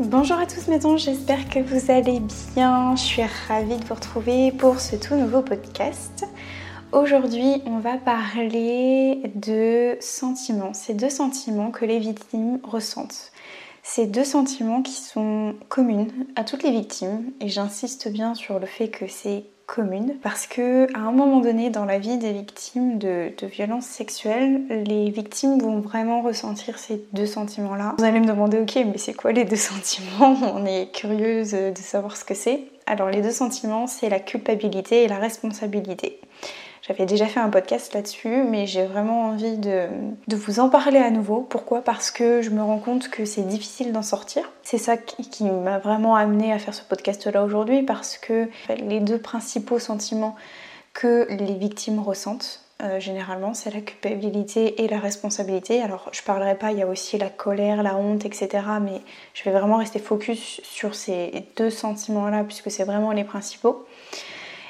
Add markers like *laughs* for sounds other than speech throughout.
Bonjour à tous mes j'espère que vous allez bien. Je suis ravie de vous retrouver pour ce tout nouveau podcast. Aujourd'hui, on va parler de sentiments, ces deux sentiments que les victimes ressentent. Ces deux sentiments qui sont communs à toutes les victimes, et j'insiste bien sur le fait que c'est commune parce que à un moment donné dans la vie des victimes de, violences sexuelles, les victimes vont vraiment ressentir ces deux sentiments-là. Vous allez me demander, ok, mais c'est quoi les deux *laughs* sentiments? On est curieuse de savoir ce que c'est. Alors les deux sentiments, c'est la culpabilité et la responsabilité. J'avais déjà fait un podcast là-dessus, mais j'ai vraiment envie de, vous en parler à nouveau. Pourquoi? Parce que je me rends compte que c'est difficile d'en sortir. C'est ça qui, m'a vraiment amené à faire ce podcast-là aujourd'hui, parce que les deux principaux sentiments que les victimes ressentent, euh, généralement, c'est la culpabilité et la responsabilité. Alors, je parlerai pas, il y a aussi la colère, la honte, etc. Mais je vais vraiment rester focus sur ces deux sentiments-là, puisque c'est vraiment les principaux.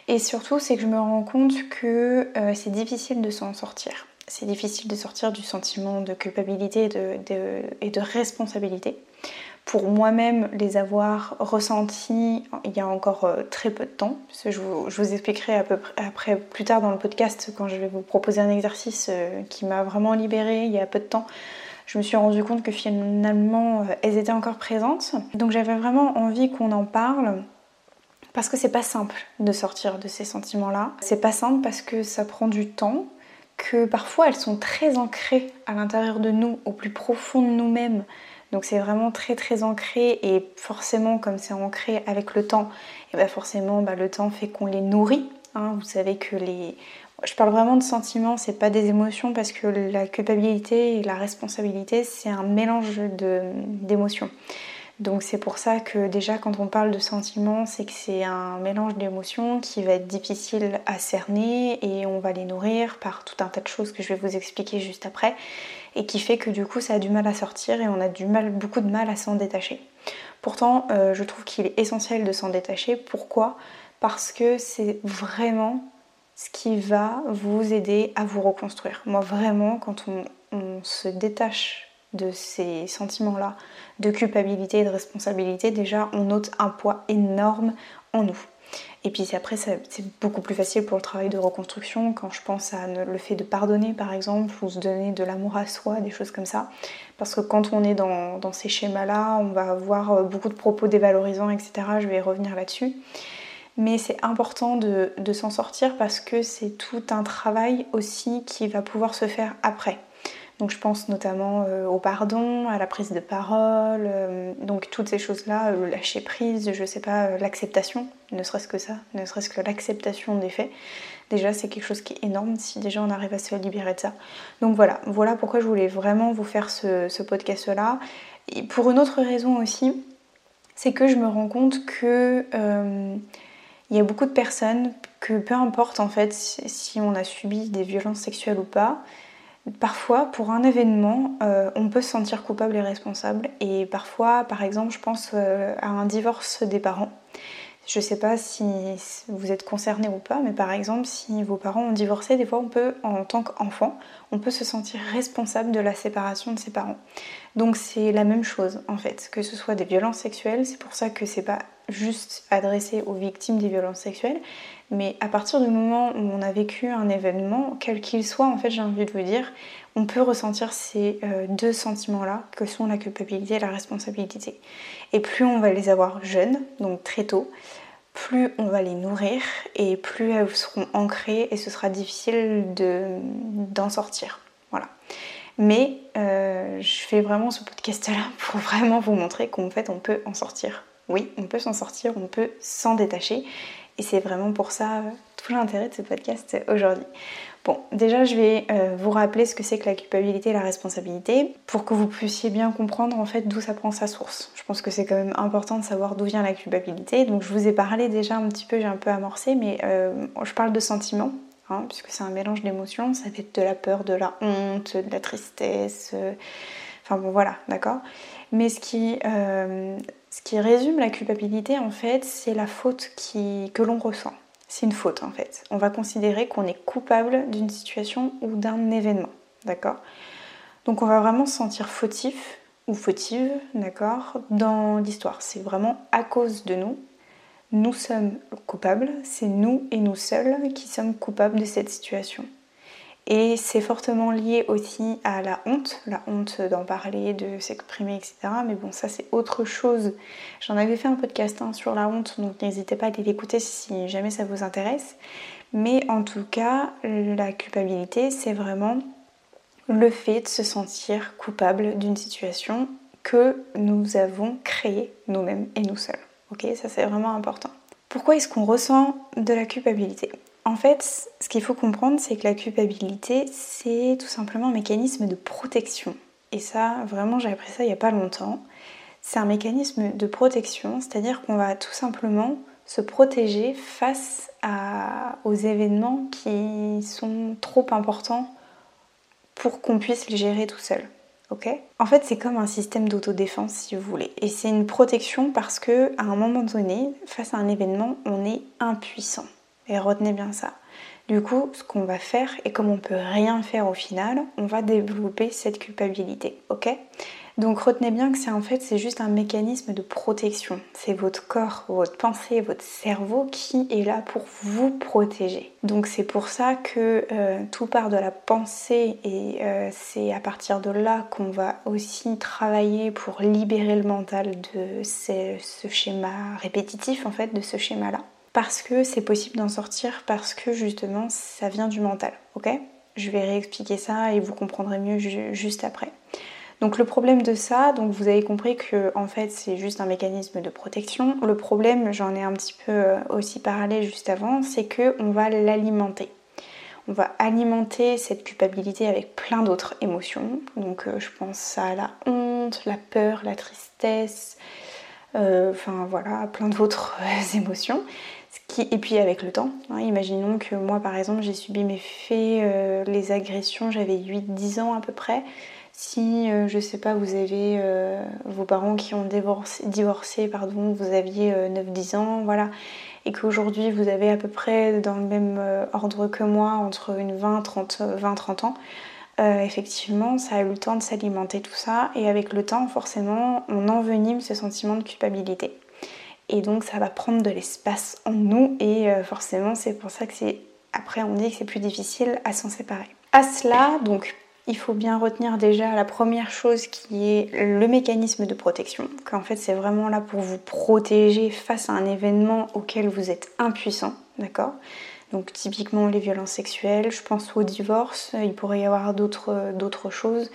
Et surtout, c'est que je me rends compte que euh, c'est difficile de s'en sortir. C'est difficile de sortir du sentiment de culpabilité et de, responsabilité. Pour moi-même, les avoir ressentis il y a encore euh, très peu de temps. Je vous, expliquerai après plus tard dans le podcast quand je vais vous proposer un exercice euh, qui m'a vraiment libérée il y a peu de temps je me suis rendu compte que finalement elles étaient encore présentes. Donc j'avais vraiment envie qu'on en parle parce que c'est pas simple de sortir de ces sentiments-là. C'est pas simple parce que ça prend du temps, que parfois elles sont très ancrées à l'intérieur de nous, au plus profond de nous-mêmes. Donc c'est vraiment très très ancré et forcément comme c'est ancré avec le temps, et bien forcément bah, le temps fait qu'on les nourrit. Hein. Vous savez que les... Je parle vraiment de sentiments, c'est pas des émotions parce que la culpabilité et la responsabilité c'est un mélange d'émotions. Donc c'est pour ça que déjà quand on parle de sentiments, c'est que c'est un mélange d'émotions qui va être difficile à cerner et on va les nourrir par tout un tas de choses que je vais vous expliquer juste après et qui fait que du coup ça a du mal à sortir et on a du mal, beaucoup de mal à s'en détacher. Pourtant, euh, je trouve qu'il est essentiel de s'en détacher. Pourquoi? Parce que c'est vraiment ce qui va vous aider à vous reconstruire. Moi vraiment, quand on se détache de ces sentiments-là de culpabilité et de responsabilité, déjà on note un poids énorme en nous. Et puis après, c'est beaucoup plus facile pour le travail de reconstruction quand je pense à le fait de pardonner par exemple, ou se donner de l'amour à soi, des choses comme ça. Parce que quand on est dans, ces schémas-là, on va avoir euh, beaucoup de propos dévalorisants, etc. Je vais revenir là-dessus. Mais c'est important de s'en sortir parce que c'est tout un travail aussi qui va pouvoir se faire après. Donc je pense notamment euh, au pardon, à la prise de parole, euh, donc toutes ces choses-là, le lâcher prise, je sais pas, euh, l'acceptation, ne serait-ce que ça, ne serait-ce que l'acceptation des faits. Déjà c'est quelque chose qui est énorme si déjà on arrive à se libérer de ça. Donc voilà, voilà pourquoi je voulais vraiment vous faire ce, podcast-là. Et pour une autre raison aussi, c'est que je me rends compte que il y a beaucoup de personnes que peu importe en fait si on a subi des violences sexuelles ou pas, Parfois, pour un événement, euh, on peut se sentir coupable et responsable. Et parfois, par exemple, je pense euh, à un divorce des parents. Je ne sais pas si vous êtes concerné ou pas, mais par exemple, si vos parents ont divorcé, des fois, on peut, en tant qu'enfant, on peut se sentir responsable de la séparation de ses parents. Donc c'est la même chose en fait, que ce soit des violences sexuelles, c'est pour ça que c'est pas juste adressé aux victimes des violences sexuelles, mais à partir du moment où on a vécu un événement, quel qu'il soit, en fait, j'ai envie de vous dire, on peut ressentir ces euh, deux sentiments-là, que sont la culpabilité et la responsabilité. Et plus on va les avoir jeunes, donc très tôt, plus on va les nourrir et plus elles seront ancrées et ce sera difficile d'en sortir. Voilà. Mais euh, je fais vraiment ce podcast-là *laughs* pour vraiment vous montrer qu'en fait on peut en sortir. Oui, on peut s'en sortir, on peut s'en détacher. Et c'est vraiment pour ça euh, tout l'intérêt de ce podcast aujourd'hui. Bon, déjà je vais euh, vous rappeler ce que c'est que la culpabilité et la responsabilité pour que vous puissiez bien comprendre en fait d'où ça prend sa source. Je pense que c'est quand même important de savoir d'où vient la culpabilité. Donc je vous ai parlé déjà un petit peu, j'ai un peu amorcé, mais euh, je parle de sentiments. Hein, puisque c'est un mélange d'émotions, ça peut être de la peur, de la honte, de la tristesse, enfin bon voilà, d'accord Mais ce qui, ce qui résume la culpabilité en fait, c'est la faute que l'on ressent c'est une faute en fait. On va considérer qu'on est coupable d'une situation ou d'un événement, d'accord? Donc on va vraiment se sentir fautif ou fautive, d'accord, dans l'histoire. C'est vraiment à cause de nous. Nous sommes coupables, c'est nous et nous seuls qui sommes coupables de cette situation. Et c'est fortement lié aussi à la honte, la honte d'en parler, de s'exprimer, etc. Mais bon, ça c'est autre chose. J'en avais fait un podcast hein, sur la honte, donc n'hésitez pas à aller l'écouter si jamais ça vous intéresse. Mais en tout cas, la culpabilité, c'est vraiment le fait de se sentir coupable d'une situation que nous avons créée nous-mêmes et nous seuls. Ok, ça c'est vraiment important. Pourquoi est-ce qu'on ressent de la culpabilité? En fait, ce qu'il faut comprendre, c'est que la culpabilité, c'est tout simplement un mécanisme de protection. Et ça, vraiment, j'ai appris ça il n'y a pas longtemps. C'est un mécanisme de protection, c'est-à-dire qu'on va tout simplement se protéger face aux événements qui sont trop importants pour qu'on puisse les gérer tout seul. En fait, c'est comme un système d'autodéfense, si vous voulez. Et c'est une protection parce que, à un moment donné, face à un événement, on est impuissant. Et retenez bien ça. Du coup, ce qu'on va faire, et comme on peut rien faire au final, on va développer cette culpabilité, ok? Donc retenez bien que c'est en fait c'est juste un mécanisme de protection. C'est votre corps, votre pensée, votre cerveau qui est là pour vous protéger. Donc c'est pour ça que euh, tout part de la pensée et euh, c'est à partir de là qu'on va aussi travailler pour libérer le mental de ce schéma répétitif en fait, de ce schéma-là parce que c'est possible d'en sortir parce que justement ça vient du mental, ok? Je vais réexpliquer ça et vous comprendrez mieux juste après. Donc le problème de ça, donc vous avez compris que en fait c'est juste un mécanisme de protection. Le problème, j'en ai un petit peu euh, aussi parlé juste avant, c'est que on va l'alimenter. On va alimenter cette culpabilité avec plein d'autres émotions. Donc euh, je pense à la honte, la peur, la tristesse, euh, enfin voilà, plein d'autres *laughs* émotions et puis avec le temps, hein, imaginons que moi par exemple j'ai subi mes faits, euh, les agressions, j'avais 8-10 ans à peu près. Si euh, je sais pas, vous avez euh, vos parents qui ont divorcé, pardon, vous aviez 9-10 ans, voilà, et qu'aujourd'hui vous avez à peu près dans le même ordre que moi, entre une 20-30 ans, effectivement, ça a eu le temps de s'alimenter tout ça, et avec le temps, forcément, on envenime ce sentiment de culpabilité et donc ça va prendre de l'espace en nous et euh, forcément c'est pour ça que c'est après on dit que c'est plus difficile à s'en séparer. À cela donc il faut bien retenir déjà la première chose qui est le mécanisme de protection, qu'en fait c'est vraiment là pour vous protéger face à un événement auquel vous êtes impuissant, d'accord donc typiquement les violences sexuelles, je pense au divorce, il pourrait y avoir d'autres choses.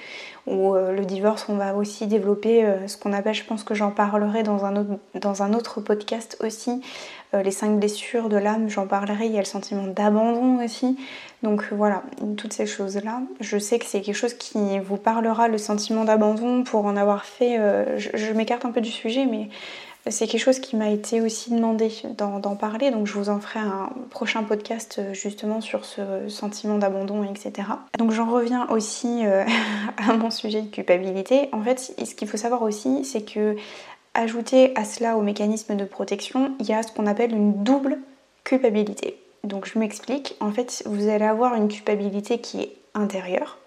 Ou euh, le divorce, on va aussi développer euh, ce qu'on appelle, je pense que j'en parlerai dans un, autre, dans un autre podcast aussi, euh, les cinq blessures de l'âme, j'en parlerai, il y a le sentiment d'abandon aussi. Donc voilà, toutes ces choses-là. Je sais que c'est quelque chose qui vous parlera, le sentiment d'abandon, pour en avoir fait, je m'écarte un peu du sujet, mais c'est quelque chose qui m'a été aussi demandé d'en parler, donc je vous en ferai un prochain podcast euh, justement sur ce sentiment d'abandon, etc. Donc j'en reviens aussi euh, *laughs* à mon sujet de culpabilité. En fait, ce qu'il faut savoir aussi, c'est que ajouter à cela au mécanisme de protection, il y a ce qu'on appelle une double culpabilité. Donc je m'explique, en fait, vous allez avoir une culpabilité qui est intérieure.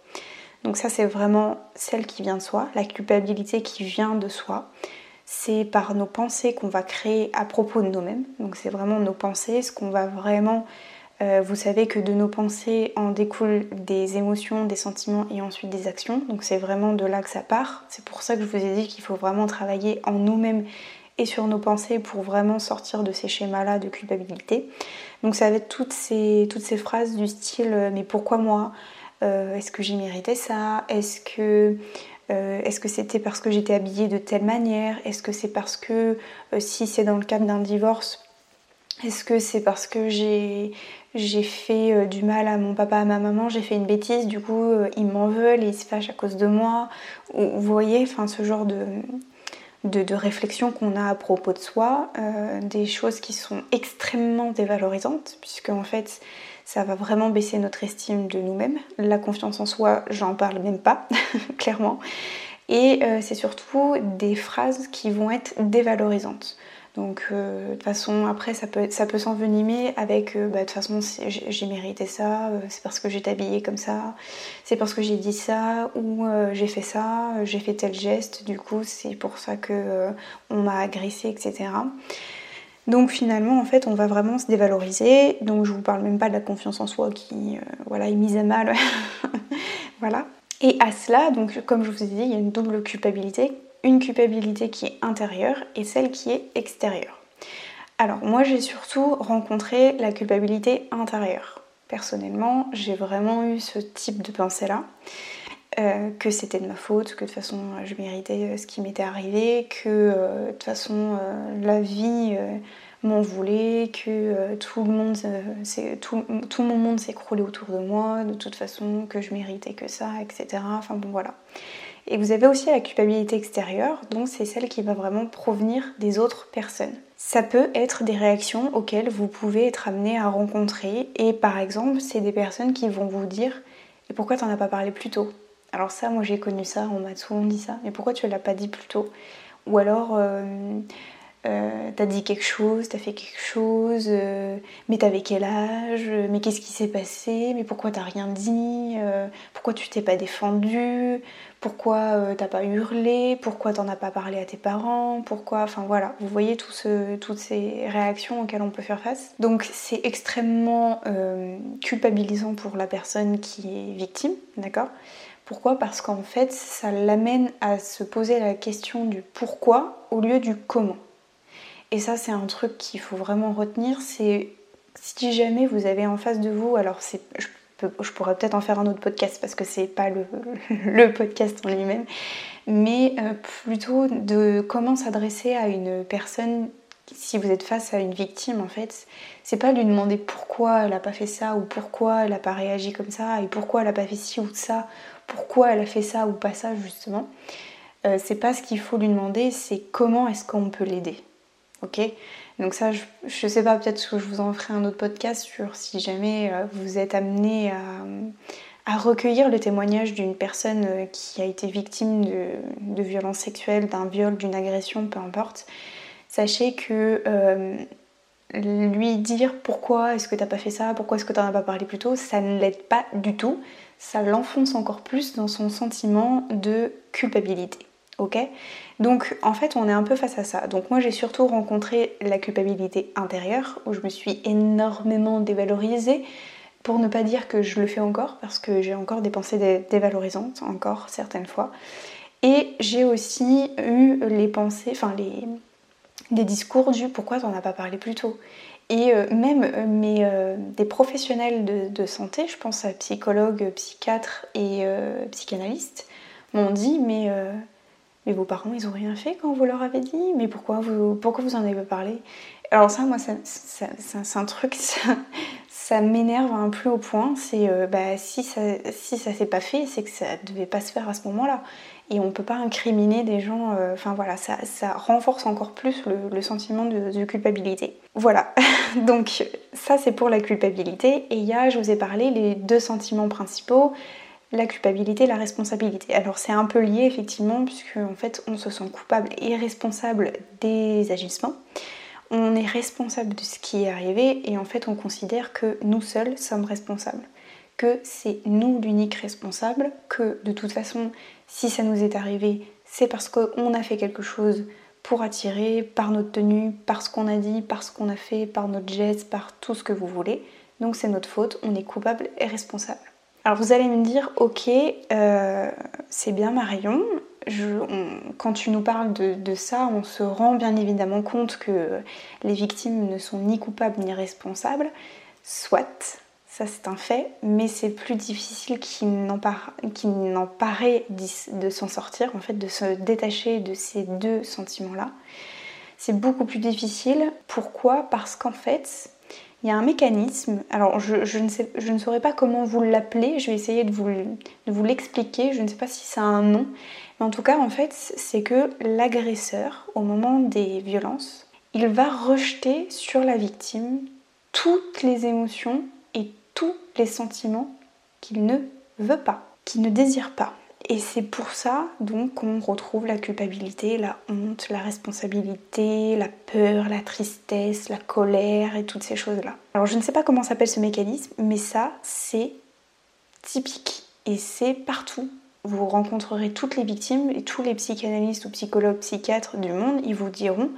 Donc ça, c'est vraiment celle qui vient de soi, la culpabilité qui vient de soi c'est par nos pensées qu'on va créer à propos de nous-mêmes. Donc c'est vraiment nos pensées, ce qu'on va vraiment... Euh, vous savez que de nos pensées en découlent des émotions, des sentiments et ensuite des actions. Donc c'est vraiment de là que ça part. C'est pour ça que je vous ai dit qu'il faut vraiment travailler en nous-mêmes et sur nos pensées pour vraiment sortir de ces schémas-là de culpabilité. Donc ça va être toutes ces, toutes ces phrases du style euh, mais pourquoi moi? Euh, Est-ce que j'ai mérité ça? Est-ce que euh, est-ce que c'était parce que j'étais habillée de telle manière? Est-ce que c'est parce que euh, si c'est dans le cadre d'un divorce, Est-ce que c'est parce que j'ai fait euh, du mal à mon papa, à ma maman, j'ai fait une bêtise, du coup ils m'en veulent et ils se fâchent à cause de moi? Vous voyez, ce genre de, de, réflexion qu'on a à propos de soi, des choses qui sont extrêmement dévalorisantes, puisque en fait ça va vraiment baisser notre estime de nous-mêmes. La confiance en soi, j'en parle même pas, *laughs* clairement. Et c'est surtout des phrases qui vont être dévalorisantes. Donc euh, de toute façon, après, ça peut, ça peut s'envenimer avec euh, bah, de toute façon, j'ai mérité ça, euh, c'est parce que j'ai habillée comme ça, c'est parce que j'ai dit ça, ou j'ai fait ça, j'ai fait tel geste, du coup, c'est pour ça que on m'a agressé, etc. Donc finalement, en fait, on va vraiment se dévaloriser. Donc je vous parle même pas de la confiance en soi qui voilà, est mise à mal. *laughs* voilà. Et à cela, donc comme je vous ai dit, il y a une double culpabilité une culpabilité qui est intérieure et celle qui est extérieure. Alors moi j'ai surtout rencontré la culpabilité intérieure. Personnellement, j'ai vraiment eu ce type de pensée-là, euh, que c'était de ma faute, que de toute façon je méritais euh, ce qui m'était arrivé, que euh, de toute façon la vie m'en voulait, que tout le monde, tout, tout mon monde s'écroulait autour de moi, de toute façon que je méritais que ça, etc. Enfin bon voilà. Et vous avez aussi la culpabilité extérieure, donc c'est celle qui va vraiment provenir des autres personnes. Ça peut être des réactions auxquelles vous pouvez être amené à rencontrer, et par exemple, c'est des personnes qui vont vous dire Et pourquoi t'en as pas parlé plus tôt? Alors, ça, moi j'ai connu ça, on m'a souvent dit ça, mais pourquoi tu l'as pas dit plus tôt? Ou alors. Euh, euh, t'as dit quelque chose, t'as fait quelque chose, euh, mais t'avais quel âge, mais qu'est-ce qui s'est passé, mais pourquoi t'as rien dit, pourquoi tu t'es pas défendu, pourquoi t'as pas hurlé, pourquoi t'en as pas parlé à tes parents, pourquoi, enfin voilà, vous voyez toutes ces réactions auxquelles on peut faire face. Donc c'est extrêmement culpabilisant pour la personne qui est victime, d'accord? Pourquoi? Parce qu'en fait ça l'amène à se poser la question du pourquoi au lieu du comment. Et ça c'est un truc qu'il faut vraiment retenir, c'est si jamais vous avez en face de vous, alors c'est, je pourrais peut-être en faire un autre podcast parce que c'est pas *laughs* le, podcast en lui-même, mais euh, plutôt de comment s'adresser à une personne si vous êtes face à une victime en fait, c'est pas lui demander pourquoi elle a pas fait ça ou pourquoi elle a pas réagi comme ça et pourquoi elle a pas fait ci ou ça, pourquoi elle a fait ça ou pas ça justement. Euh, c'est pas ce qu'il faut lui demander, c'est comment est-ce qu'on peut l'aider. Ok? Donc ça, je, sais pas, peut-être que je vous en ferai un autre podcast sur si jamais euh, vous êtes amené à, recueillir le témoignage d'une personne euh, qui a été victime de, de violences sexuelles, d'un viol, d'une agression, peu importe. Sachez que euh, lui dire pourquoi est-ce que t'as pas fait ça, pourquoi est-ce que t'en as pas parlé plus tôt, ça ne l'aide pas du tout. Ça l'enfonce encore plus dans son sentiment de culpabilité. Ok? Donc en fait on est un peu face à ça. Donc moi j'ai surtout rencontré la culpabilité intérieure où je me suis énormément dévalorisée pour ne pas dire que je le fais encore parce que j'ai encore des pensées dévalorisantes encore certaines fois. Et j'ai aussi eu les pensées, enfin les, discours du pourquoi t'en as pas parlé plus tôt. Et euh, même euh, euh, des professionnels de, de, santé, je pense à psychologues, psychiatres et psychanalystes, m'ont dit mais mais vos parents, ils ont rien fait quand vous leur avez dit? Mais pourquoi vous, pourquoi vous en avez pas parlé? Alors ça, moi, c'est un truc, *laughs* ça, m'énerve un peu au point. C'est euh, bah, si ça, si ça s'est pas fait, c'est que ça devait pas se faire à ce moment-là. Et on peut pas incriminer des gens. Euh, enfin voilà, ça, ça, renforce encore plus le, sentiment de, de, culpabilité. Voilà. *laughs* Donc ça, c'est pour la culpabilité. Et il y a, je vous ai parlé, les deux sentiments principaux la culpabilité, la responsabilité. Alors c'est un peu lié effectivement puisque en fait on se sent coupable et responsable des agissements. On est responsable de ce qui est arrivé et en fait on considère que nous seuls sommes responsables, que c'est nous l'unique responsable, que de toute façon si ça nous est arrivé c'est parce qu'on a fait quelque chose pour attirer par notre tenue, par ce qu'on a dit, par ce qu'on a fait, par notre geste, par tout ce que vous voulez. Donc c'est notre faute, on est coupable et responsable. Alors vous allez me dire, ok, euh, c'est bien Marion, quand tu nous parles de, ça, on se rend bien évidemment compte que les victimes ne sont ni coupables ni responsables, soit, ça c'est un fait, mais c'est plus difficile qu'il n'en paraît de s'en sortir, en fait, de se détacher de ces deux sentiments-là. c'est beaucoup plus difficile. Pourquoi? Parce qu'en fait, il y a un mécanisme, alors je, ne, saurais pas comment vous l'appeler, je vais essayer de vous, de vous l'expliquer, je ne sais pas si ça a un nom, mais en tout cas en fait c'est que l'agresseur, au moment des violences, il va rejeter sur la victime toutes les émotions et tous les sentiments qu'il ne veut pas, qu'il ne désire pas. Et c'est pour ça donc qu'on retrouve la culpabilité, la honte, la responsabilité, la peur, la tristesse, la colère et toutes ces choses-là. Alors je ne sais pas comment s'appelle ce mécanisme, mais ça c'est typique et c'est partout. Vous rencontrerez toutes les victimes et tous les psychanalystes ou psychologues, psychiatres du monde, ils vous diront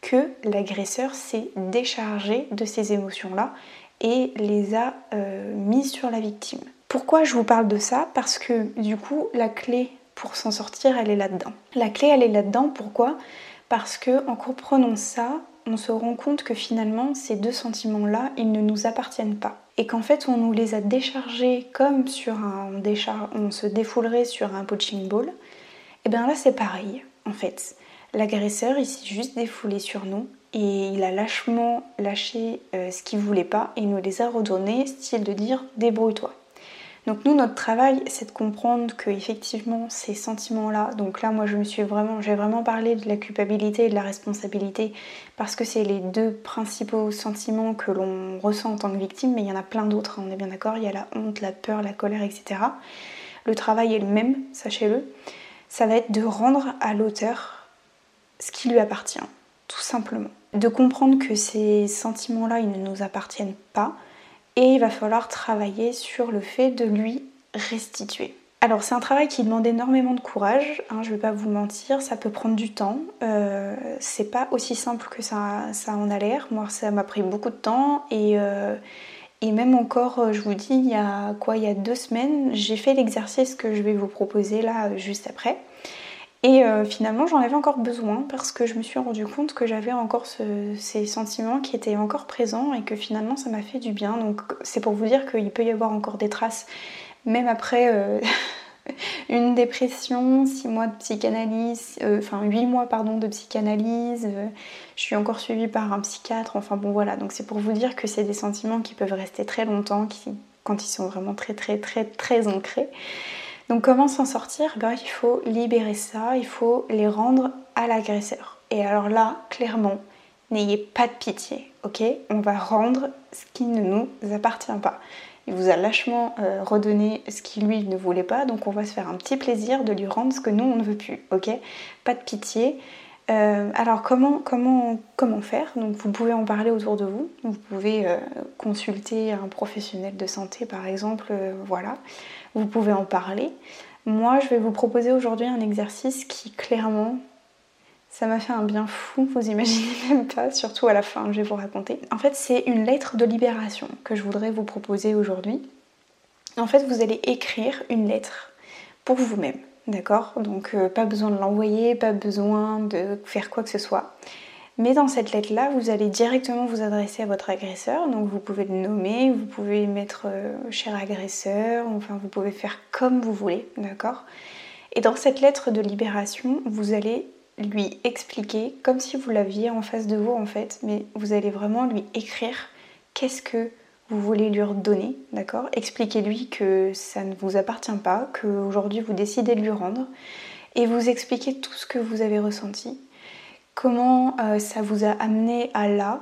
que l'agresseur s'est déchargé de ces émotions-là et les a euh, mises sur la victime. Pourquoi je vous parle de ça? Parce que du coup, la clé pour s'en sortir, elle est là-dedans. La clé, elle est là-dedans. Pourquoi? Parce que en comprenant ça, on se rend compte que finalement, ces deux sentiments-là, ils ne nous appartiennent pas. Et qu'en fait, on nous les a déchargés comme sur un on, se défoulerait sur un punching ball. Et eh bien là, c'est pareil, en fait. L'agresseur, il s'est juste défoulé sur nous et il a lâchement lâché euh, ce qu'il voulait pas et nous les a redonnés, style de dire débrouille-toi. Donc nous, notre travail, c'est de comprendre que effectivement ces sentiments-là, donc là moi je me suis vraiment, j'ai vraiment parlé de la culpabilité et de la responsabilité parce que c'est les deux principaux sentiments que l'on ressent en tant que victime, mais il y en a plein d'autres, hein, on est bien d'accord, il y a la honte, la peur, la colère, etc. Le travail est le même, sachez-le. Ça va être de rendre à l'auteur ce qui lui appartient, tout simplement. De comprendre que ces sentiments-là, ils ne nous appartiennent pas, et il va falloir travailler sur le fait de lui restituer. Alors c'est un travail qui demande énormément de courage, hein, je ne vais pas vous mentir, ça peut prendre du temps, euh, c'est pas aussi simple que ça, ça en a l'air, moi ça m'a pris beaucoup de temps et, euh, et même encore, je vous dis, il y a quoi, il y a deux semaines, j'ai fait l'exercice que je vais vous proposer là juste après. Et euh, finalement, j'en avais encore besoin parce que je me suis rendu compte que j'avais encore ces sentiments qui étaient encore présents et que finalement, ça m'a fait du bien. Donc, c'est pour vous dire qu'il peut y avoir encore des traces, même après euh, *laughs* une dépression, six mois de psychanalyse, euh, enfin huit mois pardon de psychanalyse. je suis encore suivie par un psychiatre. Enfin bon, voilà. Donc, c'est pour vous dire que c'est des sentiments qui peuvent rester très longtemps, qui, quand ils sont vraiment très, très, très, très ancrés. Donc comment s'en sortir? Ben, Il faut libérer ça, il faut les rendre à l'agresseur. Et alors là, clairement, n'ayez pas de pitié, ok? On va rendre ce qui ne nous appartient pas. Il vous a lâchement euh, redonné ce qui lui ne voulait pas, donc on va se faire un petit plaisir de lui rendre ce que nous on ne veut plus, ok? Pas de pitié. Euh, alors comment, comment, comment faire? Donc vous pouvez en parler autour de vous, vous pouvez euh, consulter un professionnel de santé par exemple, voilà vous pouvez en parler. Moi, je vais vous proposer aujourd'hui un exercice qui clairement, ça m'a fait un bien fou, vous imaginez *laughs* même pas, surtout à la fin, je vais vous raconter. En fait, c'est une lettre de libération que je voudrais vous proposer aujourd'hui. En fait, vous allez écrire une lettre pour vous-même, d'accord Donc, euh, pas besoin de l'envoyer, pas besoin de faire quoi que ce soit. Mais dans cette lettre-là, vous allez directement vous adresser à votre agresseur. Donc vous pouvez le nommer, vous pouvez mettre euh, cher agresseur, enfin vous pouvez faire comme vous voulez, d'accord Et dans cette lettre de libération, vous allez lui expliquer, comme si vous l'aviez en face de vous en fait, mais vous allez vraiment lui écrire qu'est-ce que vous voulez lui redonner, d'accord? Expliquez-lui que ça ne vous appartient pas, qu'aujourd'hui vous décidez de lui rendre, et vous expliquez tout ce que vous avez ressenti, comment euh, ça vous a amené à là,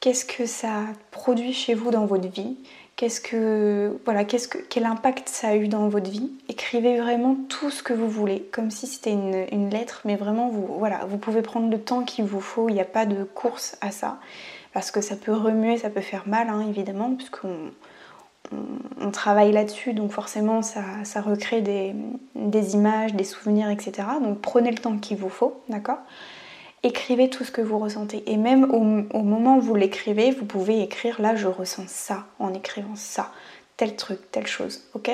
qu'est-ce que ça produit chez vous dans votre vie, qu'est-ce que voilà, qu'est-ce que quel impact ça a eu dans votre vie? Écrivez vraiment tout ce que vous voulez, comme si c'était une, lettre, mais vraiment vous voilà, vous pouvez prendre le temps qu'il vous faut. Il n'y a pas de course à ça, parce que ça peut remuer, ça peut faire mal, hein, évidemment, puisqu'on on, travaille là-dessus, donc forcément ça, recrée des, des, images, des souvenirs, etc. Donc prenez le temps qu'il vous faut, d'accord? Écrivez tout ce que vous ressentez. Et même au, moment où vous l'écrivez, vous pouvez écrire là je ressens ça en écrivant ça, tel truc, telle chose, ok?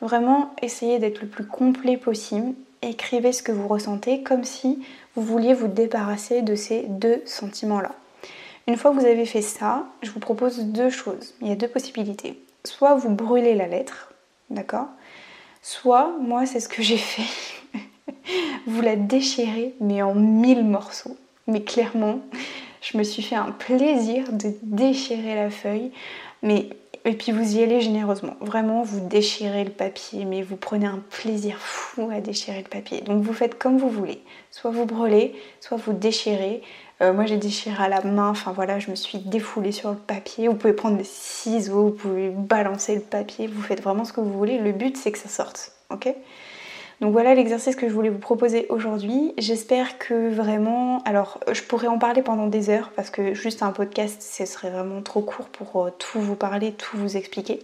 Vraiment essayez d'être le plus complet possible. Écrivez ce que vous ressentez comme si vous vouliez vous débarrasser de ces deux sentiments-là. Une fois que vous avez fait ça, je vous propose deux choses. Il y a deux possibilités. Soit vous brûlez la lettre, d'accord? Soit, moi c'est ce que j'ai fait, *laughs* vous la déchirez mais en mille morceaux. mais clairement, je me suis fait un plaisir de déchirer la feuille. Mais et puis vous y allez généreusement. Vraiment, vous déchirez le papier, mais vous prenez un plaisir fou à déchirer le papier. Donc vous faites comme vous voulez. Soit vous brûlez, soit vous déchirez. Euh, moi j'ai déchiré à la main, enfin voilà, je me suis défoulée sur le papier. Vous pouvez prendre des ciseaux, vous pouvez balancer le papier, vous faites vraiment ce que vous voulez. Le but c'est que ça sorte, ok? Donc voilà l'exercice que je voulais vous proposer aujourd'hui. J'espère que vraiment, alors je pourrais en parler pendant des heures parce que juste un podcast ce serait vraiment trop court pour euh, tout vous parler, tout vous expliquer.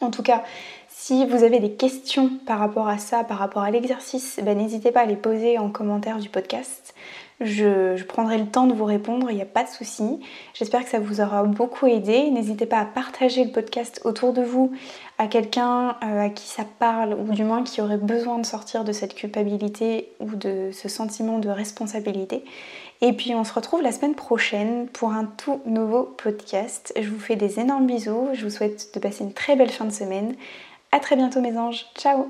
En tout cas, si vous avez des questions par rapport à ça, par rapport à l'exercice, ben, n'hésitez pas à les poser en commentaire du podcast. Je, prendrai le temps de vous répondre, il n'y a pas de souci. J'espère que ça vous aura beaucoup aidé. N'hésitez pas à partager le podcast autour de vous à quelqu'un euh, à qui ça parle ou du moins qui aurait besoin de sortir de cette culpabilité ou de ce sentiment de responsabilité. Et puis on se retrouve la semaine prochaine pour un tout nouveau podcast. Je vous fais des énormes bisous, je vous souhaite de passer une très belle fin de semaine. A très bientôt mes anges, ciao